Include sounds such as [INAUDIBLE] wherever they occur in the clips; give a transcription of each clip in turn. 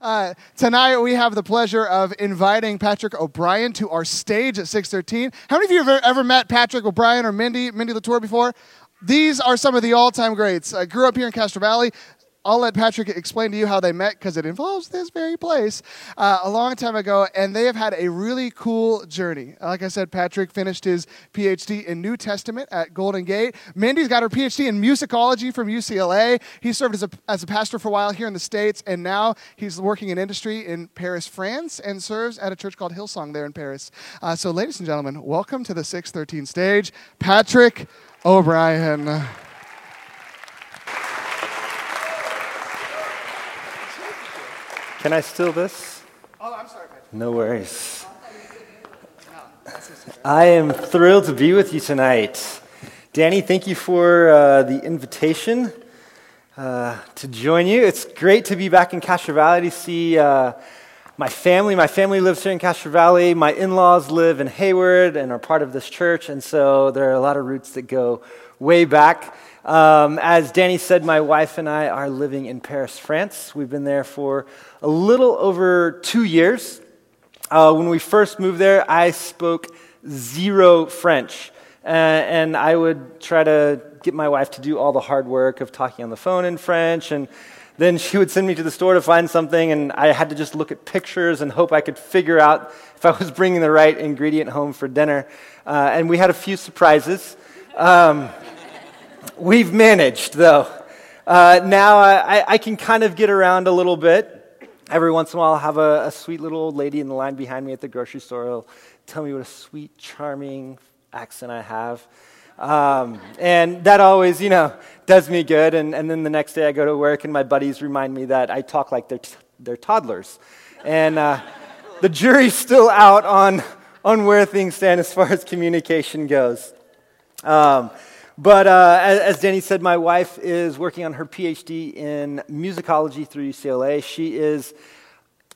Uh, tonight we have the pleasure of inviting Patrick O'Brien to our stage at 613. How many of you have ever, met Patrick O'Brien or Mindy, Mindy Latour before? These are some of the all-time greats. I grew up here in Castro Valley. I'll let Patrick explain to you how they met because it involves this very place uh, a long time ago, and they have had a really cool journey. Like I said, Patrick finished his PhD in New Testament at Golden Gate. Mindy's got her PhD in musicology from UCLA. He served as a, as a pastor for a while here in the States, and now he's working in industry in Paris, France, and serves at a church called Hillsong there in Paris. Uh, so, ladies and gentlemen, welcome to the 613 stage, Patrick O'Brien. Can I steal this? Oh, I'm sorry. No worries. [LAUGHS] I am thrilled to be with you tonight. Danny, thank you for uh, the invitation uh, to join you. It's great to be back in Castro Valley to see uh, my family. My family lives here in Castro Valley. My in laws live in Hayward and are part of this church, and so there are a lot of roots that go way back. Um, as Danny said, my wife and I are living in Paris, France. We've been there for a little over two years. Uh, when we first moved there, I spoke zero French. Uh, and I would try to get my wife to do all the hard work of talking on the phone in French. And then she would send me to the store to find something, and I had to just look at pictures and hope I could figure out if I was bringing the right ingredient home for dinner. Uh, and we had a few surprises. Um, We've managed, though. Uh, now I, I, can kind of get around a little bit. Every once in a while, I'll have a, a, sweet little old lady in the line behind me at the grocery store who'll tell me what a sweet, charming accent I have. Um, and that always, you know, does me good. And, and then the next day I go to work and my buddies remind me that I talk like they're, t- they're toddlers. And uh, the jury's still out on, on where things stand as far as communication goes. Um, but uh, as, as, Danny said, my wife is working on her PhD in musicology through UCLA. She is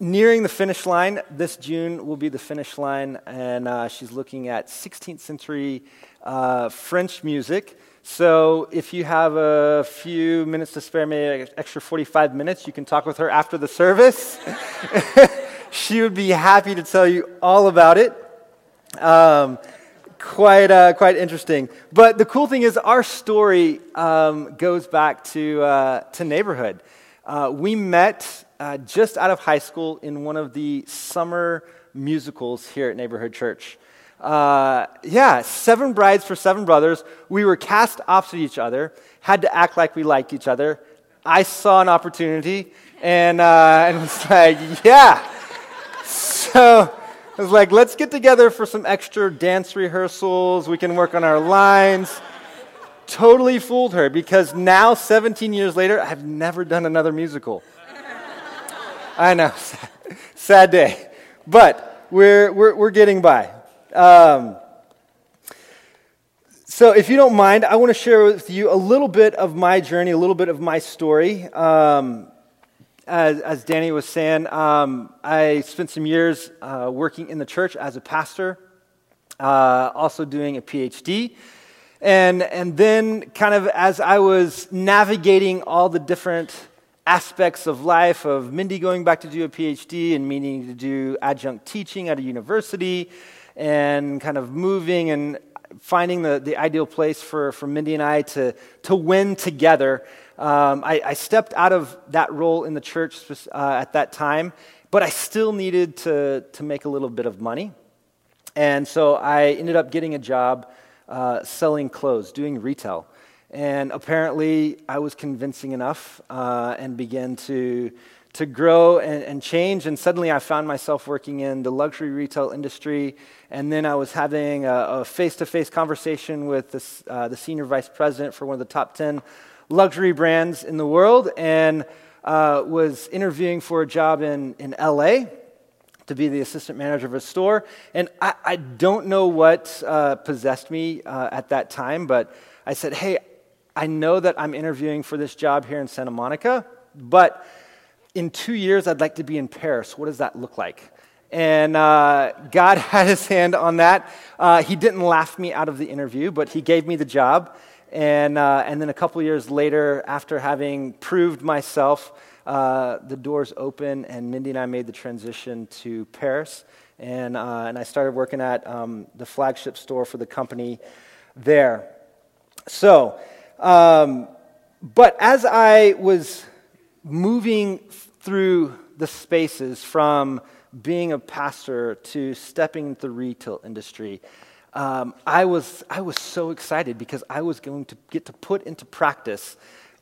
nearing the finish line. This June will be the finish line, and uh, she's looking at 16th century uh, French music. So if you have a few minutes to spare, maybe extra 45 minutes, you can talk with her after the service. [LAUGHS] she would be happy to tell you all about it. Um, quite, uh, quite interesting. But the cool thing is, our story um, goes back to, uh, to neighborhood. Uh, we met uh, just out of high school in one of the summer musicals here at Neighborhood Church. Uh, yeah, Seven Brides for Seven Brothers. We were cast opposite each other, had to act like we liked each other. I saw an opportunity and, uh, and was like, yeah. So I was like, let's get together for some extra dance rehearsals. We can work on our lines. Totally fooled her because now, 17 years later, I've never done another musical. I know, [LAUGHS] sad day. But we're, we're, we're getting by. Um, so, if you don't mind, I want to share with you a little bit of my journey, a little bit of my story. Um, as, as Danny was saying, um, I spent some years uh, working in the church as a pastor, uh, also doing a PhD. And, and then, kind of as I was navigating all the different aspects of life of Mindy going back to do a PhD and meaning to do adjunct teaching at a university and kind of moving and finding the, the ideal place for, for Mindy and I to, to win together um, I, I, stepped out of that role in the church uh, at that time, but I still needed to, to make a little bit of money. And so I ended up getting a job uh, selling clothes, doing retail. And apparently, I was convincing enough uh, and began to, to grow and, and, change. And suddenly, I found myself working in the luxury retail industry. And then I was having a face to face conversation with this, uh, the senior vice president for one of the top 10 luxury brands in the world and uh, was interviewing for a job in, in LA to be the assistant manager of a store. And I, I don't know what uh, possessed me uh, at that time, but I said, Hey, I know that I'm interviewing for this job here in Santa Monica, but in two years, I'd like to be in Paris. What does that look like? And uh, God [LAUGHS] had his hand on that. Uh, he didn't laugh me out of the interview, but he gave me the job. And, uh, and then a couple years later, after having proved myself, uh, the doors open, and Mindy and I made the transition to Paris. And, uh, and I started working at um, the flagship store for the company there. So, um, but as I was moving through the spaces from being a pastor to stepping into the retail industry, um, I, was, I was so excited because I was going to get to put into practice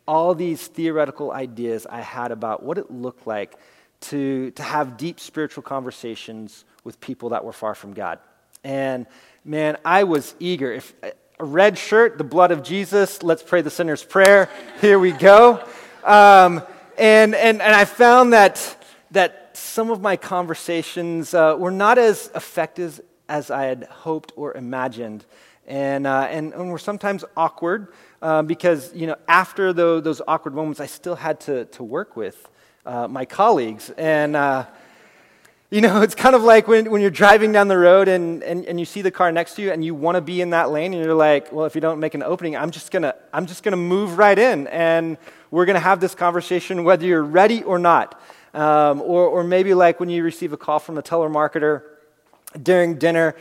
all these theoretical ideas I had about what it looked like to, to have deep spiritual conversations with people that were far from God. And man, I was eager. If a red shirt, the blood of Jesus, let's pray the sinner's prayer. Here we go. Um, and, and, and I found that, that some of my conversations uh, were not as effective as I had hoped or imagined. And, uh, and, and were sometimes awkward uh, because, you know, after the, those awkward moments, I still had to, to work with uh, my colleagues. And, uh, you know, it's kind of like when, when you're driving down the road and, and, and you see the car next to you and you want to be in that lane and you're like, well, if you don't make an opening, I'm just going to I'm just to move right in and we're going to have this conversation whether you're ready or not. Um, or, or maybe like when you receive a call from a telemarketer during dinner.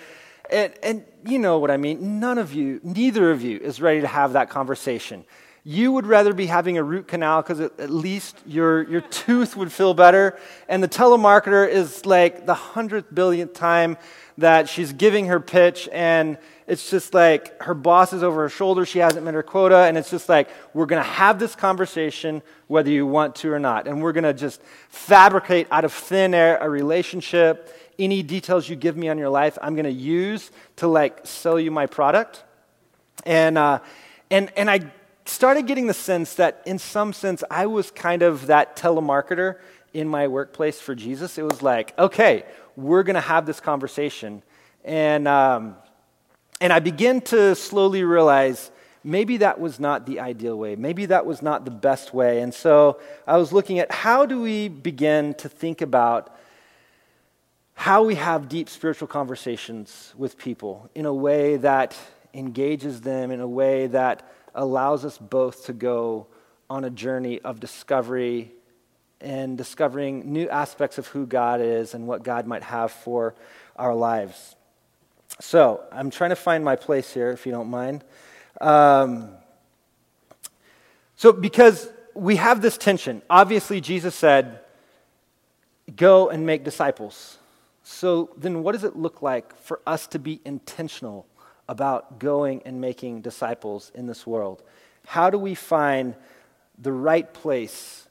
And, and you know what I mean. None of you, neither of you is ready to have that conversation. You would rather be having a root canal because at least your, your tooth would feel better. And the telemarketer is like the hundredth billionth time that she's giving her pitch, and it's just like her boss is over her shoulder, she hasn't met her quota, and it's just like, we're going to have this conversation whether you want to or not. And we're going to just fabricate out of thin air a relationship. Any details you give me on your life, I'm going to use to like sell you my product. And, uh, and, and I started getting the sense that, in some sense, I was kind of that telemarketer in my workplace for Jesus. It was like, okay, we're going to have this conversation. And, um, and I begin to slowly realize maybe that was not the ideal way. Maybe that was not the best way. And so I was looking at how do we begin to think about how we have deep spiritual conversations with people in a way that engages them, in a way that allows us both to go on a journey of discovery and discovering new aspects of who God is and what God might have for our lives. So, I'm trying to find my place here, if you don't mind. Um, so, because we have this tension, obviously, Jesus said, Go and make disciples. So, then what does it look like for us to be intentional about going and making disciples in this world? How do we find the right place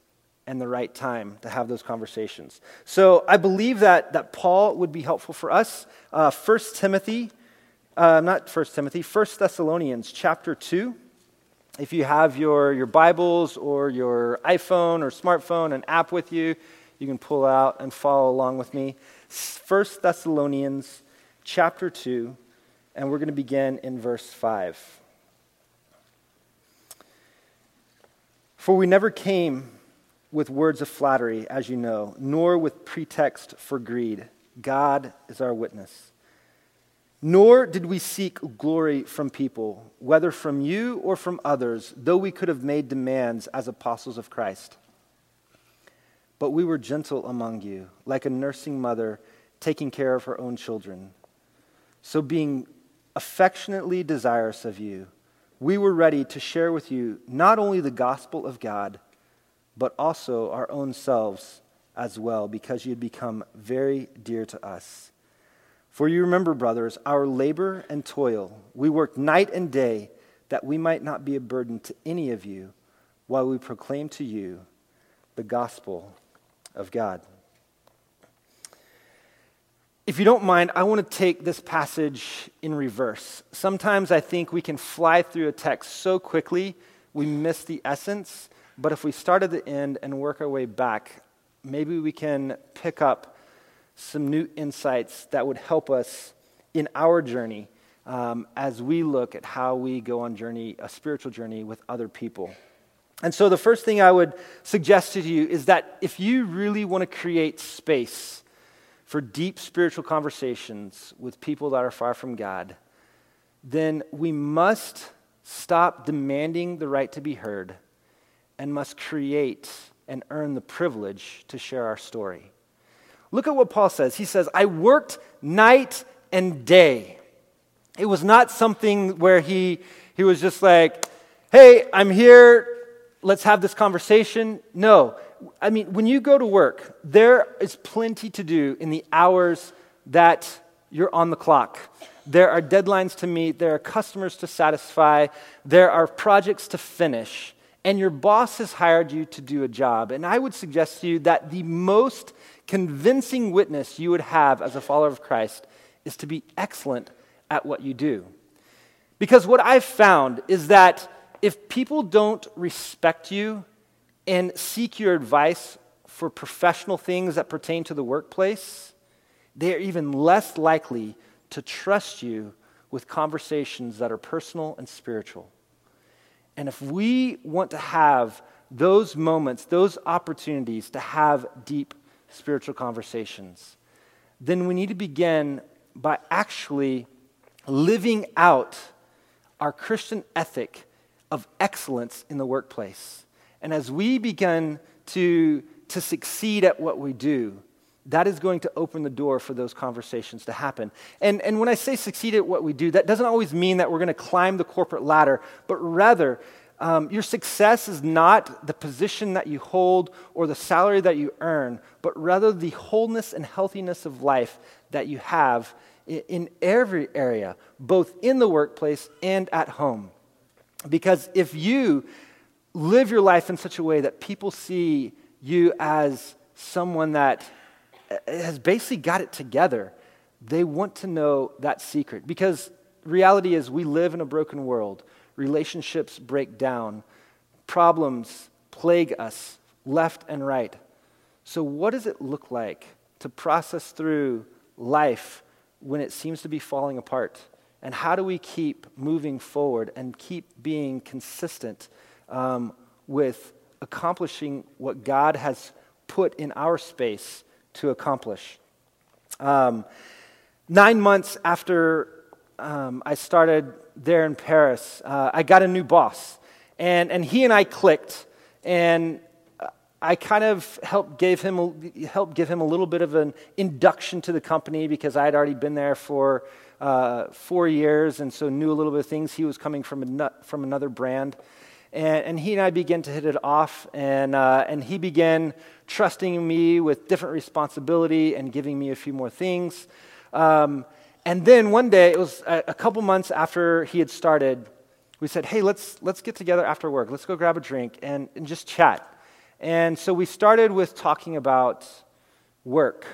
and the right time to have those conversations? So I believe that, that Paul would be helpful for us. Uh, 1 Timothy, uh, not 1 Timothy, 1 Thessalonians chapter 2. If you have your, your Bibles or your iPhone or smartphone, an app with you, you can pull out and follow along with me. 1 Thessalonians chapter 2 and we're going to begin in verse 5. For we never came with words of flattery, as you know, nor with pretext for greed. God is our witness. Nor did we seek glory from people, whether from you or from others, though we could have made demands as apostles of Christ. But we were gentle among you, like a nursing mother taking care of her own children. So, being affectionately desirous of you, we were ready to share with you not only the gospel of God, but also our own selves as well, because you had become very dear to us. For you remember, brothers, our labor and toil. We worked night and day that we might not be a burden to any of you while we proclaim to you the gospel of God. If you don't mind, I want to take this passage in reverse. Sometimes I think we can fly through a text so quickly we miss the essence, but if we start at the end and work our way back, maybe we can pick up some new insights that would help us in our journey um, as we look at how we go on journey, a spiritual journey with other people. And so the first thing I would suggest to you is that if you really want to create space for deep spiritual conversations with people that are far from God, then we must stop demanding the right to be heard and must create and earn the privilege to share our story. Look at what Paul says. He says, I worked night and day. It was not something where he, he was just like, hey, I'm here, let's have this conversation. No. I mean, when you go to work, there is plenty to do in the hours that you're on the clock. There are deadlines to meet, there are customers to satisfy, there are projects to finish, and your boss has hired you to do a job. And I would suggest to you that the most convincing witness you would have as a follower of Christ is to be excellent at what you do. Because what I've found is that if people don't respect you and seek your advice for professional things that pertain to the workplace, they are even less likely to trust you with conversations that are personal and spiritual. And if we want to have those moments, those opportunities to have deep spiritual conversations, then we need to begin by actually living out our Christian ethic of excellence in the workplace. And as we begin to, to succeed at what we do, that is going to open the door for those conversations to happen. And, and when I say succeed at what we do, that doesn't always mean that we're going to climb the corporate ladder, but rather, um, your success is not the position that you hold or the salary that you earn, but rather the wholeness and healthiness of life that you have in, in every area, both in the workplace and at home. Because if you live your life in such a way that people see you as someone that uh, has basically got it together, they want to know that secret. Because reality is, we live in a broken world. Relationships break down, problems plague us left and right. So, what does it look like to process through life when it seems to be falling apart? And how do we keep moving forward and keep being consistent um, with accomplishing what God has put in our space to accomplish? Um, nine months after um, I started there in Paris, uh, I got a new boss. And, and he and I clicked. And I kind of helped, gave him, helped give him a little bit of an induction to the company because I had already been there for uh, four years and so knew a little bit of things. He was coming from, a, from another brand. And, and, he and I began to hit it off, and, uh, and he began trusting me with different responsibility and giving me a few more things. Um, and then one day, it was a, a couple months after he had started, we said, hey, let's, let's get together after work. Let's go grab a drink and, and just chat. And so we started with talking about work.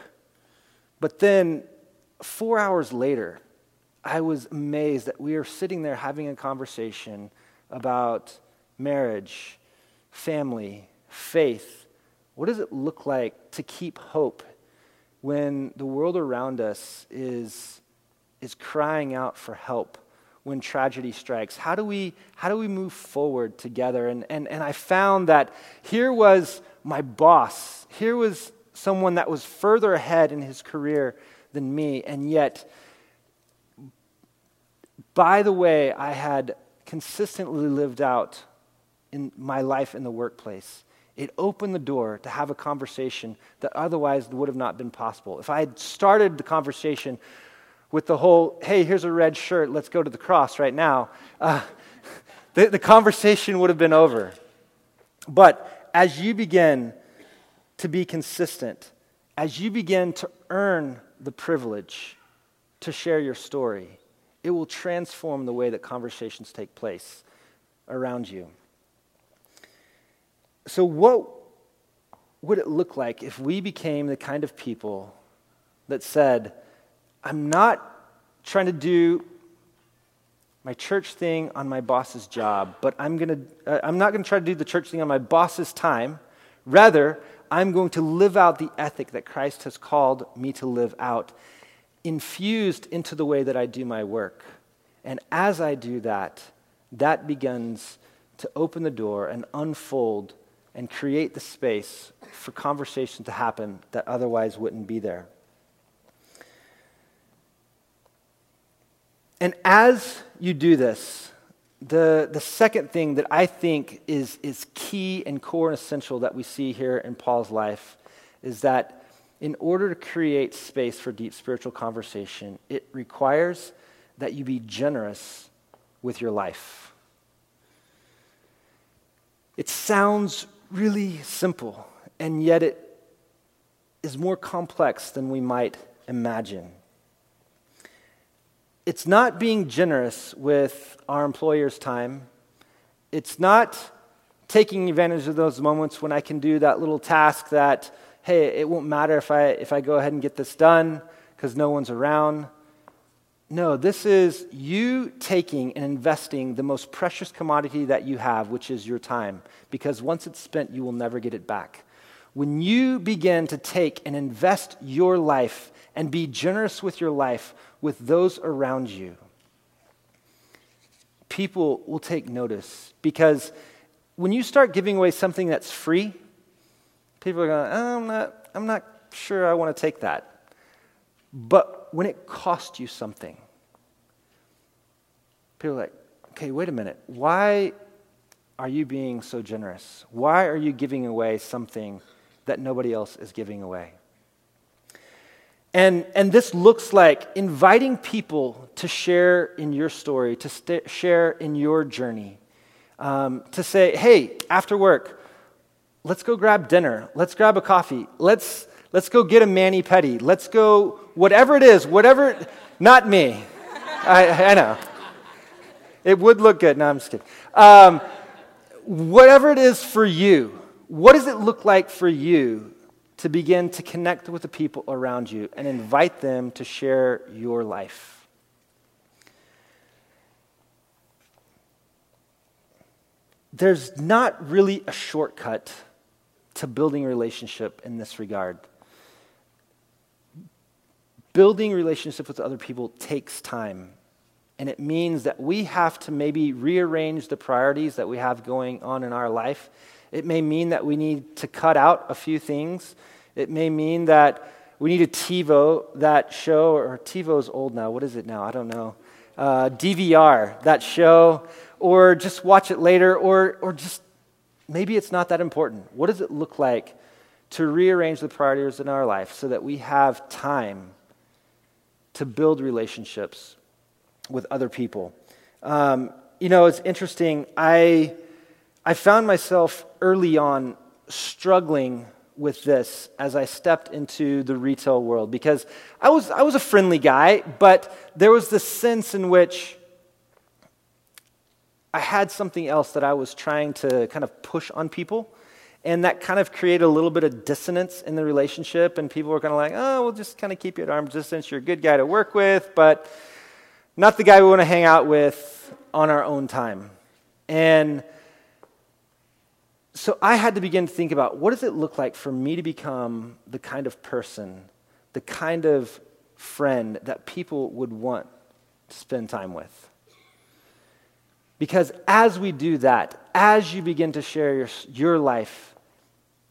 But then, four hours later, I was amazed that we were sitting there having a conversation about marriage, family, faith. What does it look like to keep hope when the world around us is, is crying out for help? when tragedy strikes? How do we, how do we move forward together? And, and, and I found that here was my boss. Here was someone that was further ahead in his career than me, and yet by the way I had consistently lived out in my life in the workplace, it opened the door to have a conversation that otherwise would have not been possible. If I had started the conversation with the whole, hey, here's a red shirt, let's go to the cross right now, uh, [LAUGHS] the, the conversation would have been over. But as you begin to be consistent, as you begin to earn the privilege to share your story, it will transform the way that conversations take place around you. So, what would it look like if we became the kind of people that said, I'm not trying to do my church thing on my boss's job, but I'm, gonna, uh, I'm not going to try to do the church thing on my boss's time. Rather, I'm going to live out the ethic that Christ has called me to live out infused into the way that I do my work. And as I do that, that begins to open the door and unfold and create the space for conversation to happen that otherwise wouldn't be there. And as you do this, The, the second thing that I think is, is key and core and essential that we see here in Paul's life is that in order to create space for deep spiritual conversation, it requires that you be generous with your life. It sounds really simple, and yet it is more complex than we might imagine. It's not being generous with our employer's time. It's not taking advantage of those moments when I can do that little task that, hey, it won't matter if I, if I go ahead and get this done because no one's around. No, this is you taking and investing the most precious commodity that you have, which is your time, because once it's spent, you will never get it back. When you begin to take and invest your life and be generous with your life with those around you, people will take notice. Because when you start giving away something that's free, people are going, oh, I'm, not, I'm not sure I want to take that. But when it costs you something, people are like, okay, wait a minute. Why are you being so generous? Why are you giving away something that nobody else is giving away? And, and this looks like inviting people to share in your story, to st- share in your journey, um, to say, hey, after work, let's go grab dinner, let's grab a coffee, let's, let's go get a mani pedi, let's go, whatever it is, whatever, not me. I, I know. It would look good. No, I'm just kidding. Um, whatever it is for you, what does it look like for you to begin to connect with the people around you and invite them to share your life. There's not really a shortcut to building a relationship in this regard. Building relationship with other people takes time. And it means that we have to maybe rearrange the priorities that we have going on in our life it may mean that we need to cut out a few things. It may mean that we need to TiVo that show, or TiVo's old now. What is it now? I don't know. Uh, DVR that show, or just watch it later, or, or just maybe it's not that important. What does it look like to rearrange the priorities in our life so that we have time to build relationships with other people? Um, you know, it's interesting. I I found myself early on struggling with this as I stepped into the retail world because I was, I was a friendly guy, but there was this sense in which I had something else that I was trying to kind of push on people. And that kind of created a little bit of dissonance in the relationship. And people were kind of like, oh, we'll just kind of keep you at arm's distance. You're a good guy to work with, but not the guy we want to hang out with on our own time. And so I had to begin to think about what does it look like for me to become the kind of person, the kind of friend that people would want to spend time with. Because as we do that, as you begin to share your, your life,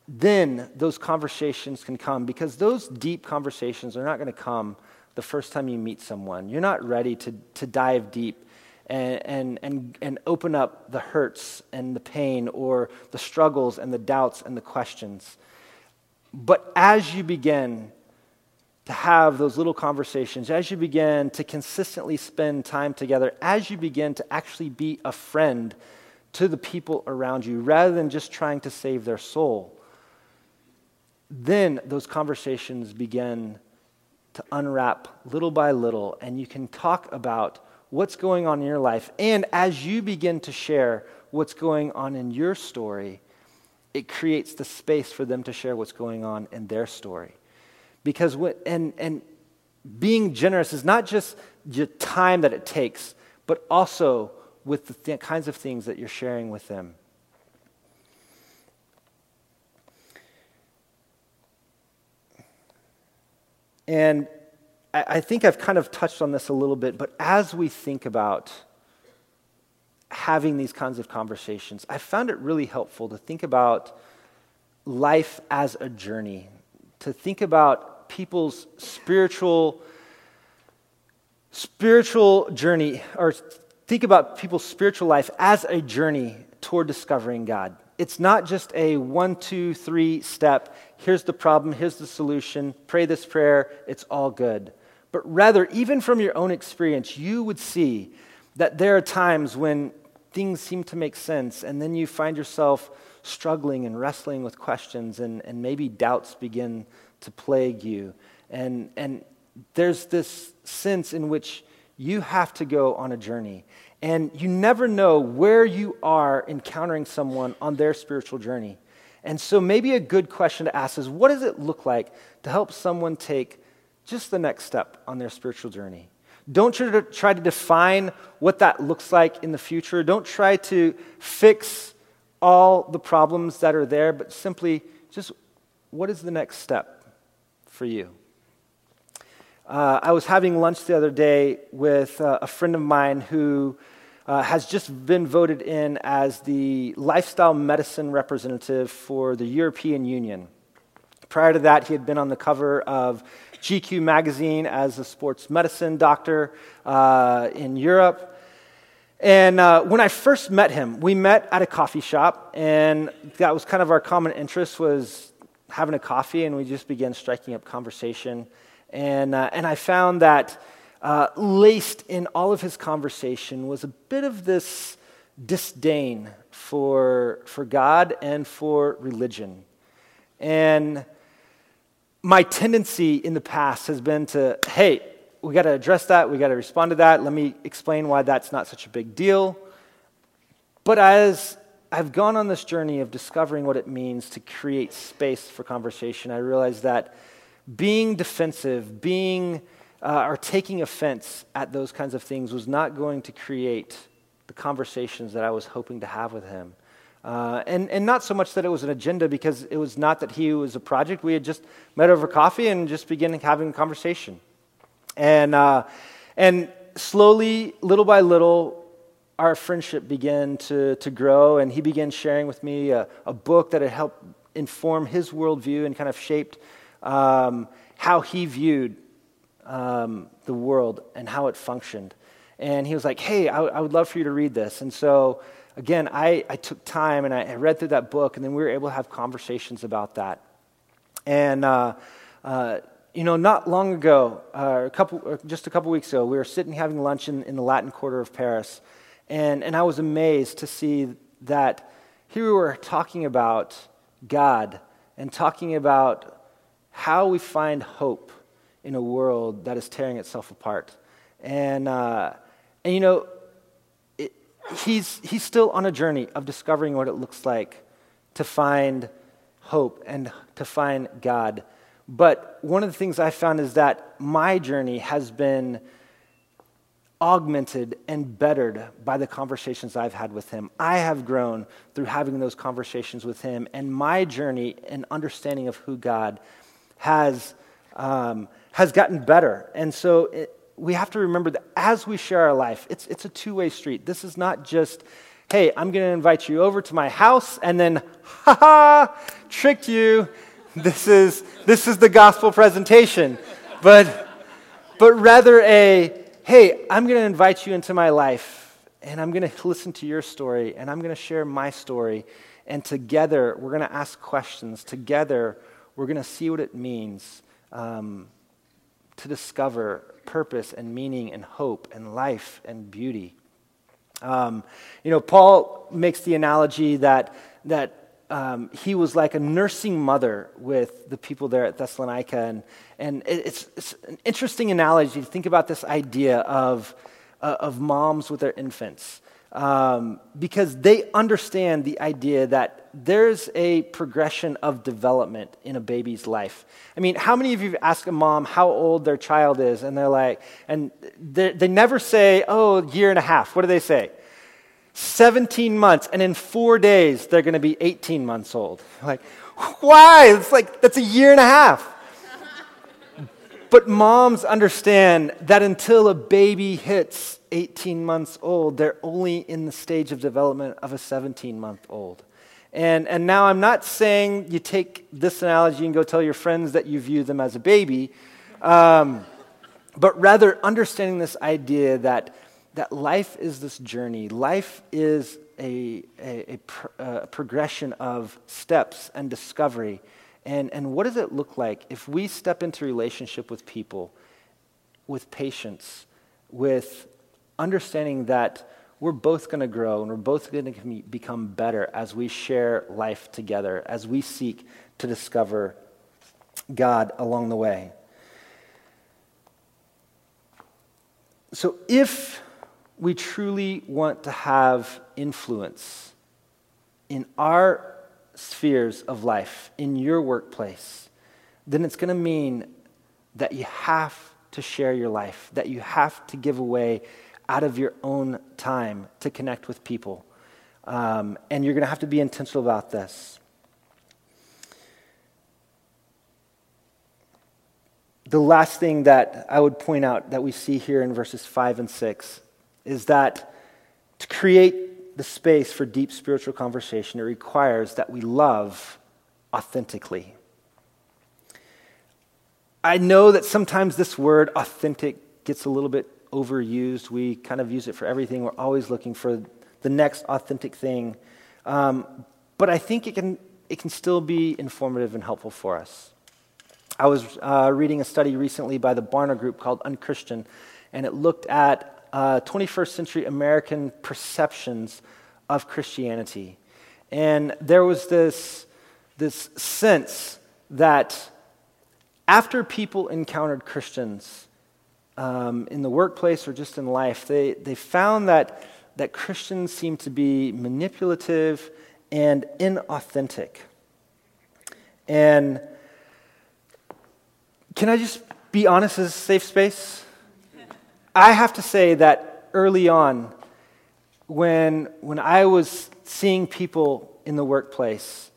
then those conversations can come because those deep conversations are not going to come the first time you meet someone. You're not ready to, to dive deep and, and, and, and open up the hurts and the pain or the struggles and the doubts and the questions. But as you begin to have those little conversations, as you begin to consistently spend time together, as you begin to actually be a friend to the people around you rather than just trying to save their soul, then those conversations begin to unwrap little by little, and you can talk about what's going on in your life. And as you begin to share what's going on in your story, it creates the space for them to share what's going on in their story. Because, and, and being generous is not just the time that it takes, but also with the th- kinds of things that you're sharing with them. And I think I've kind of touched on this a little bit, but as we think about having these kinds of conversations, I found it really helpful to think about life as a journey, to think about people's spiritual spiritual journey or think about people's spiritual life as a journey toward discovering God. It's not just a one, two, three step. Here's the problem, here's the solution. Pray this prayer, it's all good. But rather, even from your own experience, you would see that there are times when things seem to make sense, and then you find yourself struggling and wrestling with questions, and, and maybe doubts begin to plague you. And, and there's this sense in which you have to go on a journey. And you never know where you are encountering someone on their spiritual journey. And so, maybe a good question to ask is what does it look like to help someone take just the next step on their spiritual journey? Don't try to, try to define what that looks like in the future. Don't try to fix all the problems that are there, but simply just what is the next step for you? Uh, I was having lunch the other day with uh, a friend of mine who uh, has just been voted in as the lifestyle medicine representative for the European Union. Prior to that, he had been on the cover of GQ magazine as a sports medicine doctor uh, in Europe. And uh, when I first met him, we met at a coffee shop, and that was kind of our common interest was having a coffee, and we just began striking up conversation. And, uh, and I found that uh, laced in all of his conversation was a bit of this disdain for, for God and for religion. And my tendency in the past has been to, hey, we got to address that, we got to respond to that. Let me explain why that's not such a big deal. But as I've gone on this journey of discovering what it means to create space for conversation, I realized that being defensive, being uh, or taking offense at those kinds of things was not going to create the conversations that I was hoping to have with him. Uh, and, and not so much that it was an agenda because it was not that he was a project. We had just met over coffee and just began having a conversation. And, uh, and slowly, little by little, our friendship began to, to grow, and he began sharing with me a, a book that had helped inform his worldview and kind of shaped um, how he viewed um, the world and how it functioned. And he was like, hey, I, I, would love for you to read this. And so, again, I, I took time and I, I, read through that book, and then we were able to have conversations about that. And, uh, uh, you know, not long ago, uh, a couple, just a couple weeks ago, we were sitting having lunch in, in the Latin Quarter of Paris. And, and I was amazed to see that here we were talking about God and talking about how we find hope in a world that is tearing itself apart. And, uh, and you know, it, he's, he's still on a journey of discovering what it looks like to find hope and to find God. But one of the things I found is that my journey has been augmented and bettered by the conversations I've had with him. I have grown through having those conversations with him, and my journey and understanding of who God has, um, has gotten better. And so it, we have to remember that as we share our life, it's, it's a two way street. This is not just, hey, I'm going to invite you over to my house and then, ha ha, tricked you. This is, this is the gospel presentation. But, but rather a, hey, I'm going to invite you into my life and I'm going to listen to your story and I'm going to share my story. And together, we're going to ask questions. Together, we're going to see what it means um, to discover purpose and meaning and hope and life and beauty. Um, you know, Paul makes the analogy that, that um, he was like a nursing mother with the people there at Thessalonica. And, and it's, it's an interesting analogy to think about this idea of, uh, of moms with their infants um, because they understand the idea that there's a progression of development in a baby's life. I mean, how many of you ask a mom how old their child is, and they're like, and they never say, oh, year and a half. What do they say? 17 months, and in four days, they're going to be 18 months old. Like, [LAUGHS] why? It's like, that's a year and a half. But moms understand that until a baby hits 18 months old, they're only in the stage of development of a 17 month old. And, and now I'm not saying you take this analogy and go tell your friends that you view them as a baby, um, but rather understanding this idea that that life is this journey. Life is a, a, a, pr- a progression of steps and discovery. And, and what does it look like if we step into relationship with people with patience, with understanding that we're both going to grow and we're both going to become better as we share life together, as we seek to discover God along the way. So, if we truly want to have influence in our spheres of life, in your workplace, then it's going to mean that you have to share your life, that you have to give away out of your own time to connect with people. Um, and you're going to have to be intentional about this. The last thing that I would point out that we see here in verses 5 and 6 is that to create the space for deep spiritual conversation, it requires that we love authentically. I know that sometimes this word authentic gets a little bit overused. We kind of use it for everything. We're always looking for the next authentic thing. Um, but I think it can, it can still be informative and helpful for us. I was uh, reading a study recently by the Barna Group called Unchristian, and it looked at uh, 21st century American perceptions of Christianity. And there was this, this sense that after people encountered Christians um, in the workplace or just in life, they, they found that, that Christians seemed to be manipulative and inauthentic. And can I just be honest as a safe space? I have to say that early on, when, when I was seeing people in the workplace,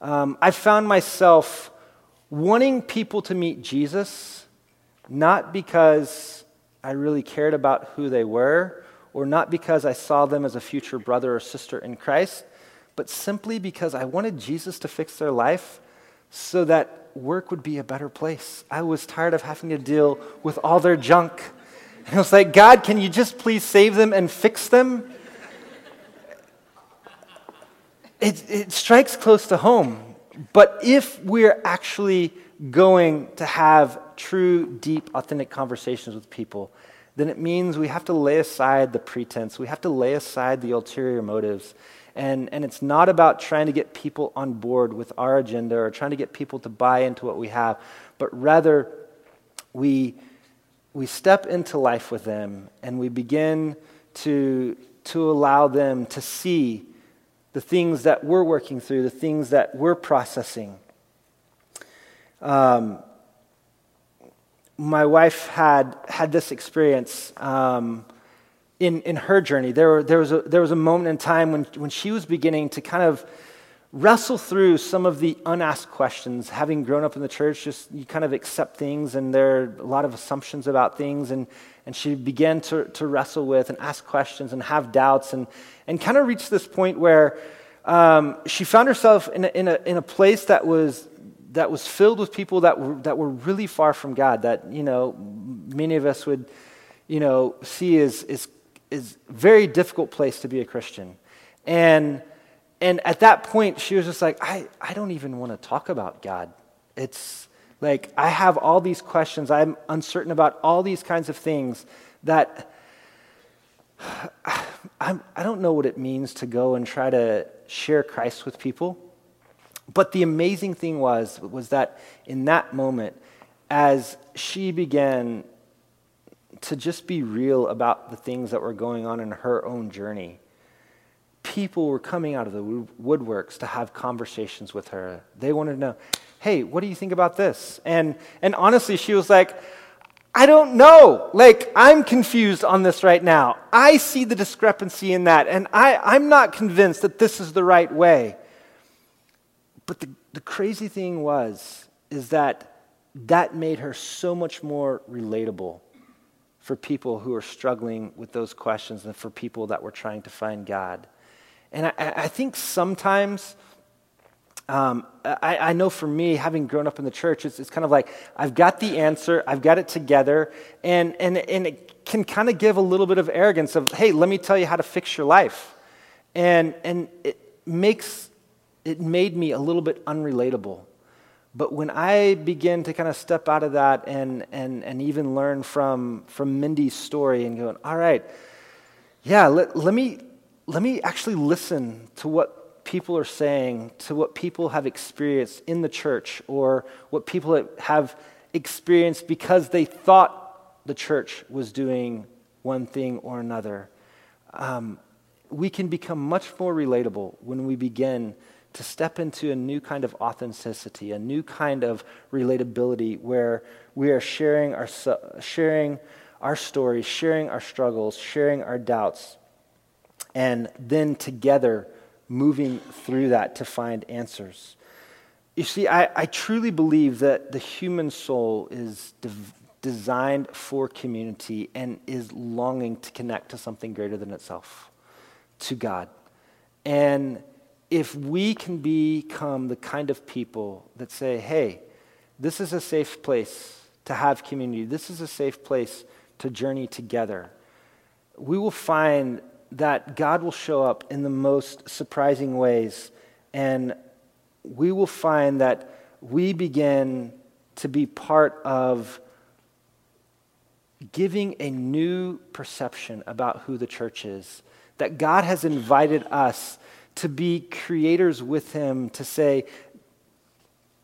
um, I found myself wanting people to meet Jesus, not because I really cared about who they were, or not because I saw them as a future brother or sister in Christ, but simply because I wanted Jesus to fix their life so that work would be a better place. I was tired of having to deal with all their junk. And I was like, God, can you just please save them and fix them? It, it strikes close to home but if we're actually going to have true, deep, authentic conversations with people, then it means we have to lay aside the pretense. We have to lay aside the ulterior motives. And, and it's not about trying to get people on board with our agenda or trying to get people to buy into what we have, but rather we, we step into life with them and we begin to, to allow them to see the things that we're working through, the things that we're processing. Um, my wife had had this experience um, in, in her journey. There, there, was a, there was a moment in time when, when she was beginning to kind of wrestle through some of the unasked questions. Having grown up in the church, just you kind of accept things, and there are a lot of assumptions about things. And, and she began to, to wrestle with and ask questions and have doubts, and, and kind of reached this point where um, she found herself in a, in, a, in a place that was, that was filled with people that were, that were really far from God, that, you know, many of us would, you know, see as, as, as very difficult place to be a Christian. And and at that point, she was just like, I, I don't even want to talk about God. It's like, I have all these questions. I'm uncertain about all these kinds of things that [SIGHS] I'm, I don't know what it means to go and try to share Christ with people. But the amazing thing was, was that in that moment, as she began to just be real about the things that were going on in her own journey, people were coming out of the woodworks to have conversations with her. They wanted to know, hey, what do you think about this? And, and honestly, she was like, I don't know. Like, I'm confused on this right now. I see the discrepancy in that, and I, I'm not convinced that this is the right way. But the, the crazy thing was, is that that made her so much more relatable for people who are struggling with those questions and for people that were trying to find God. And I, I think sometimes Um, I, I, know for me, having grown up in the church, it's, it's, kind of like I've got the answer, I've got it together, and, and, and it can kind of give a little bit of arrogance of, hey, let me tell you how to fix your life. And, and it makes, it made me a little bit unrelatable. But when I begin to kind of step out of that and, and, and even learn from, from Mindy's story and going, all right, yeah, let, let, me, let me actually listen to what people are saying, to what people have experienced in the church, or what people have experienced because they thought the church was doing one thing or another. Um, we can become much more relatable when we begin to step into a new kind of authenticity, a new kind of relatability where we are sharing our, sharing our stories, sharing our struggles, sharing our doubts, and then together moving through that to find answers. You see, I, I truly believe that the human soul is designed for community and is longing to connect to something greater than itself, to God. And if we can become the kind of people that say, hey, this is a safe place to have community, this is a safe place to journey together, we will find that God will show up in the most surprising ways, and we will find that we begin to be part of giving a new perception about who the church is. That God has invited us to be creators with Him, to say,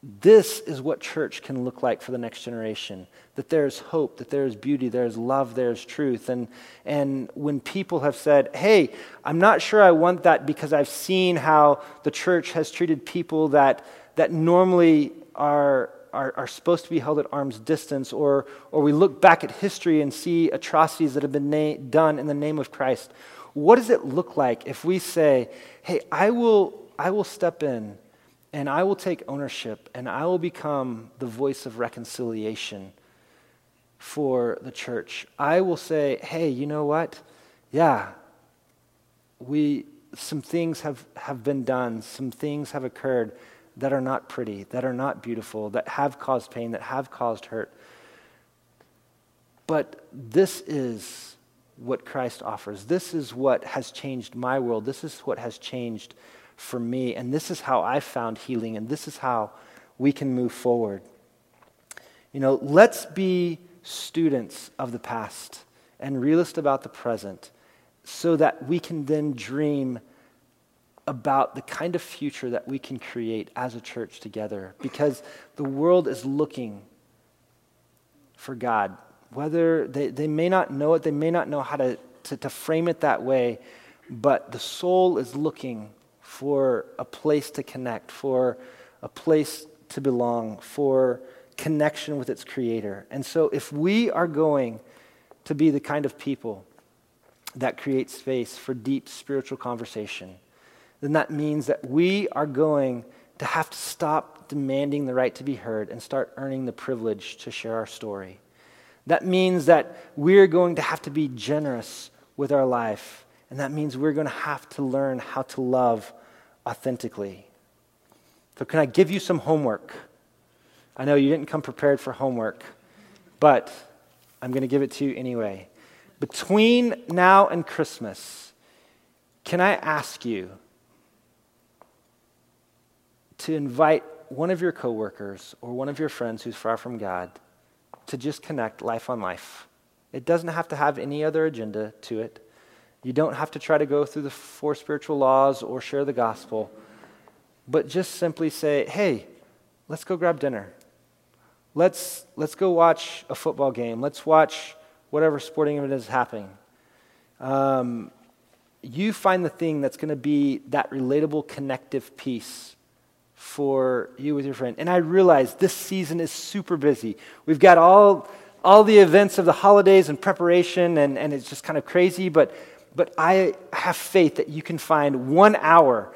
this is what church can look like for the next generation that there's hope, that there's beauty, there's love, there's truth. And, and when people have said, hey, I'm not sure I want that because I've seen how the church has treated people that, that normally are, are, are supposed to be held at arm's distance, or, or we look back at history and see atrocities that have been na- done in the name of Christ. What does it look like if we say, hey, I will, I will step in and I will take ownership and I will become the voice of reconciliation for the church. I will say, hey, you know what? Yeah, we, some things have, have been done, some things have occurred that are not pretty, that are not beautiful, that have caused pain, that have caused hurt. But this is what Christ offers. This is what has changed my world. This is what has changed for me. And this is how I found healing, and this is how we can move forward. You know, let's be students of the past and realist about the present so that we can then dream about the kind of future that we can create as a church together because the world is looking for God. Whether they, they may not know it, they may not know how to, to, to frame it that way, but the soul is looking for a place to connect, for a place to belong, for connection with its creator. And so, if we are going to be the kind of people that create space for deep spiritual conversation, then that means that we are going to have to stop demanding the right to be heard and start earning the privilege to share our story. That means that we're going to have to be generous with our life. And that means we're going to have to learn how to love authentically. So, can I give you some homework? I know you didn't come prepared for homework, but I'm going to give it to you anyway. Between now and Christmas, can I ask you to invite one of your coworkers or one of your friends who's far from God to just connect life on life? It doesn't have to have any other agenda to it. You don't have to try to go through the four spiritual laws or share the gospel, but just simply say, hey, let's go grab dinner. Let's, let's go watch a football game. Let's watch whatever sporting event is happening. Um, you find the thing that's going to be that relatable, connective piece for you with your friend. And I realize this season is super busy. We've got all, all the events of the holidays and preparation, and, and it's just kind of crazy, but but I have faith that you can find one hour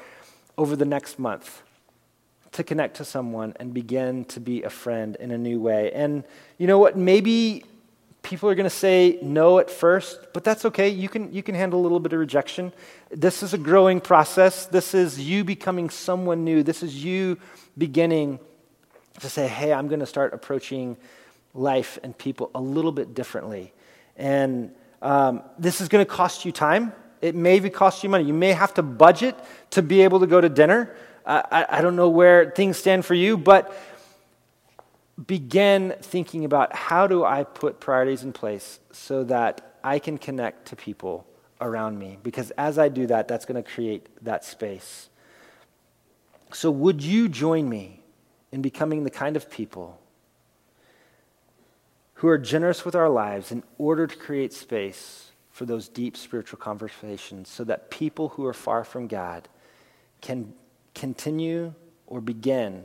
over the next month to connect to someone and begin to be a friend in a new way. And you know what? Maybe people are going to say no at first, but that's okay. You can, you can handle a little bit of rejection. This is a growing process. This is you becoming someone new. This is you beginning to say, hey, I'm going to start approaching life and people a little bit differently. And um, this is going to cost you time. It may cost you money. You may have to budget to be able to go to dinner. Uh, I, I don't know where things stand for you, but begin thinking about how do I put priorities in place so that I can connect to people around me. Because as I do that, that's going to create that space. So, would you join me in becoming the kind of people who are generous with our lives in order to create space for those deep spiritual conversations so that people who are far from God can continue or begin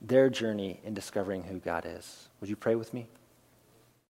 their journey in discovering who God is. Would you pray with me?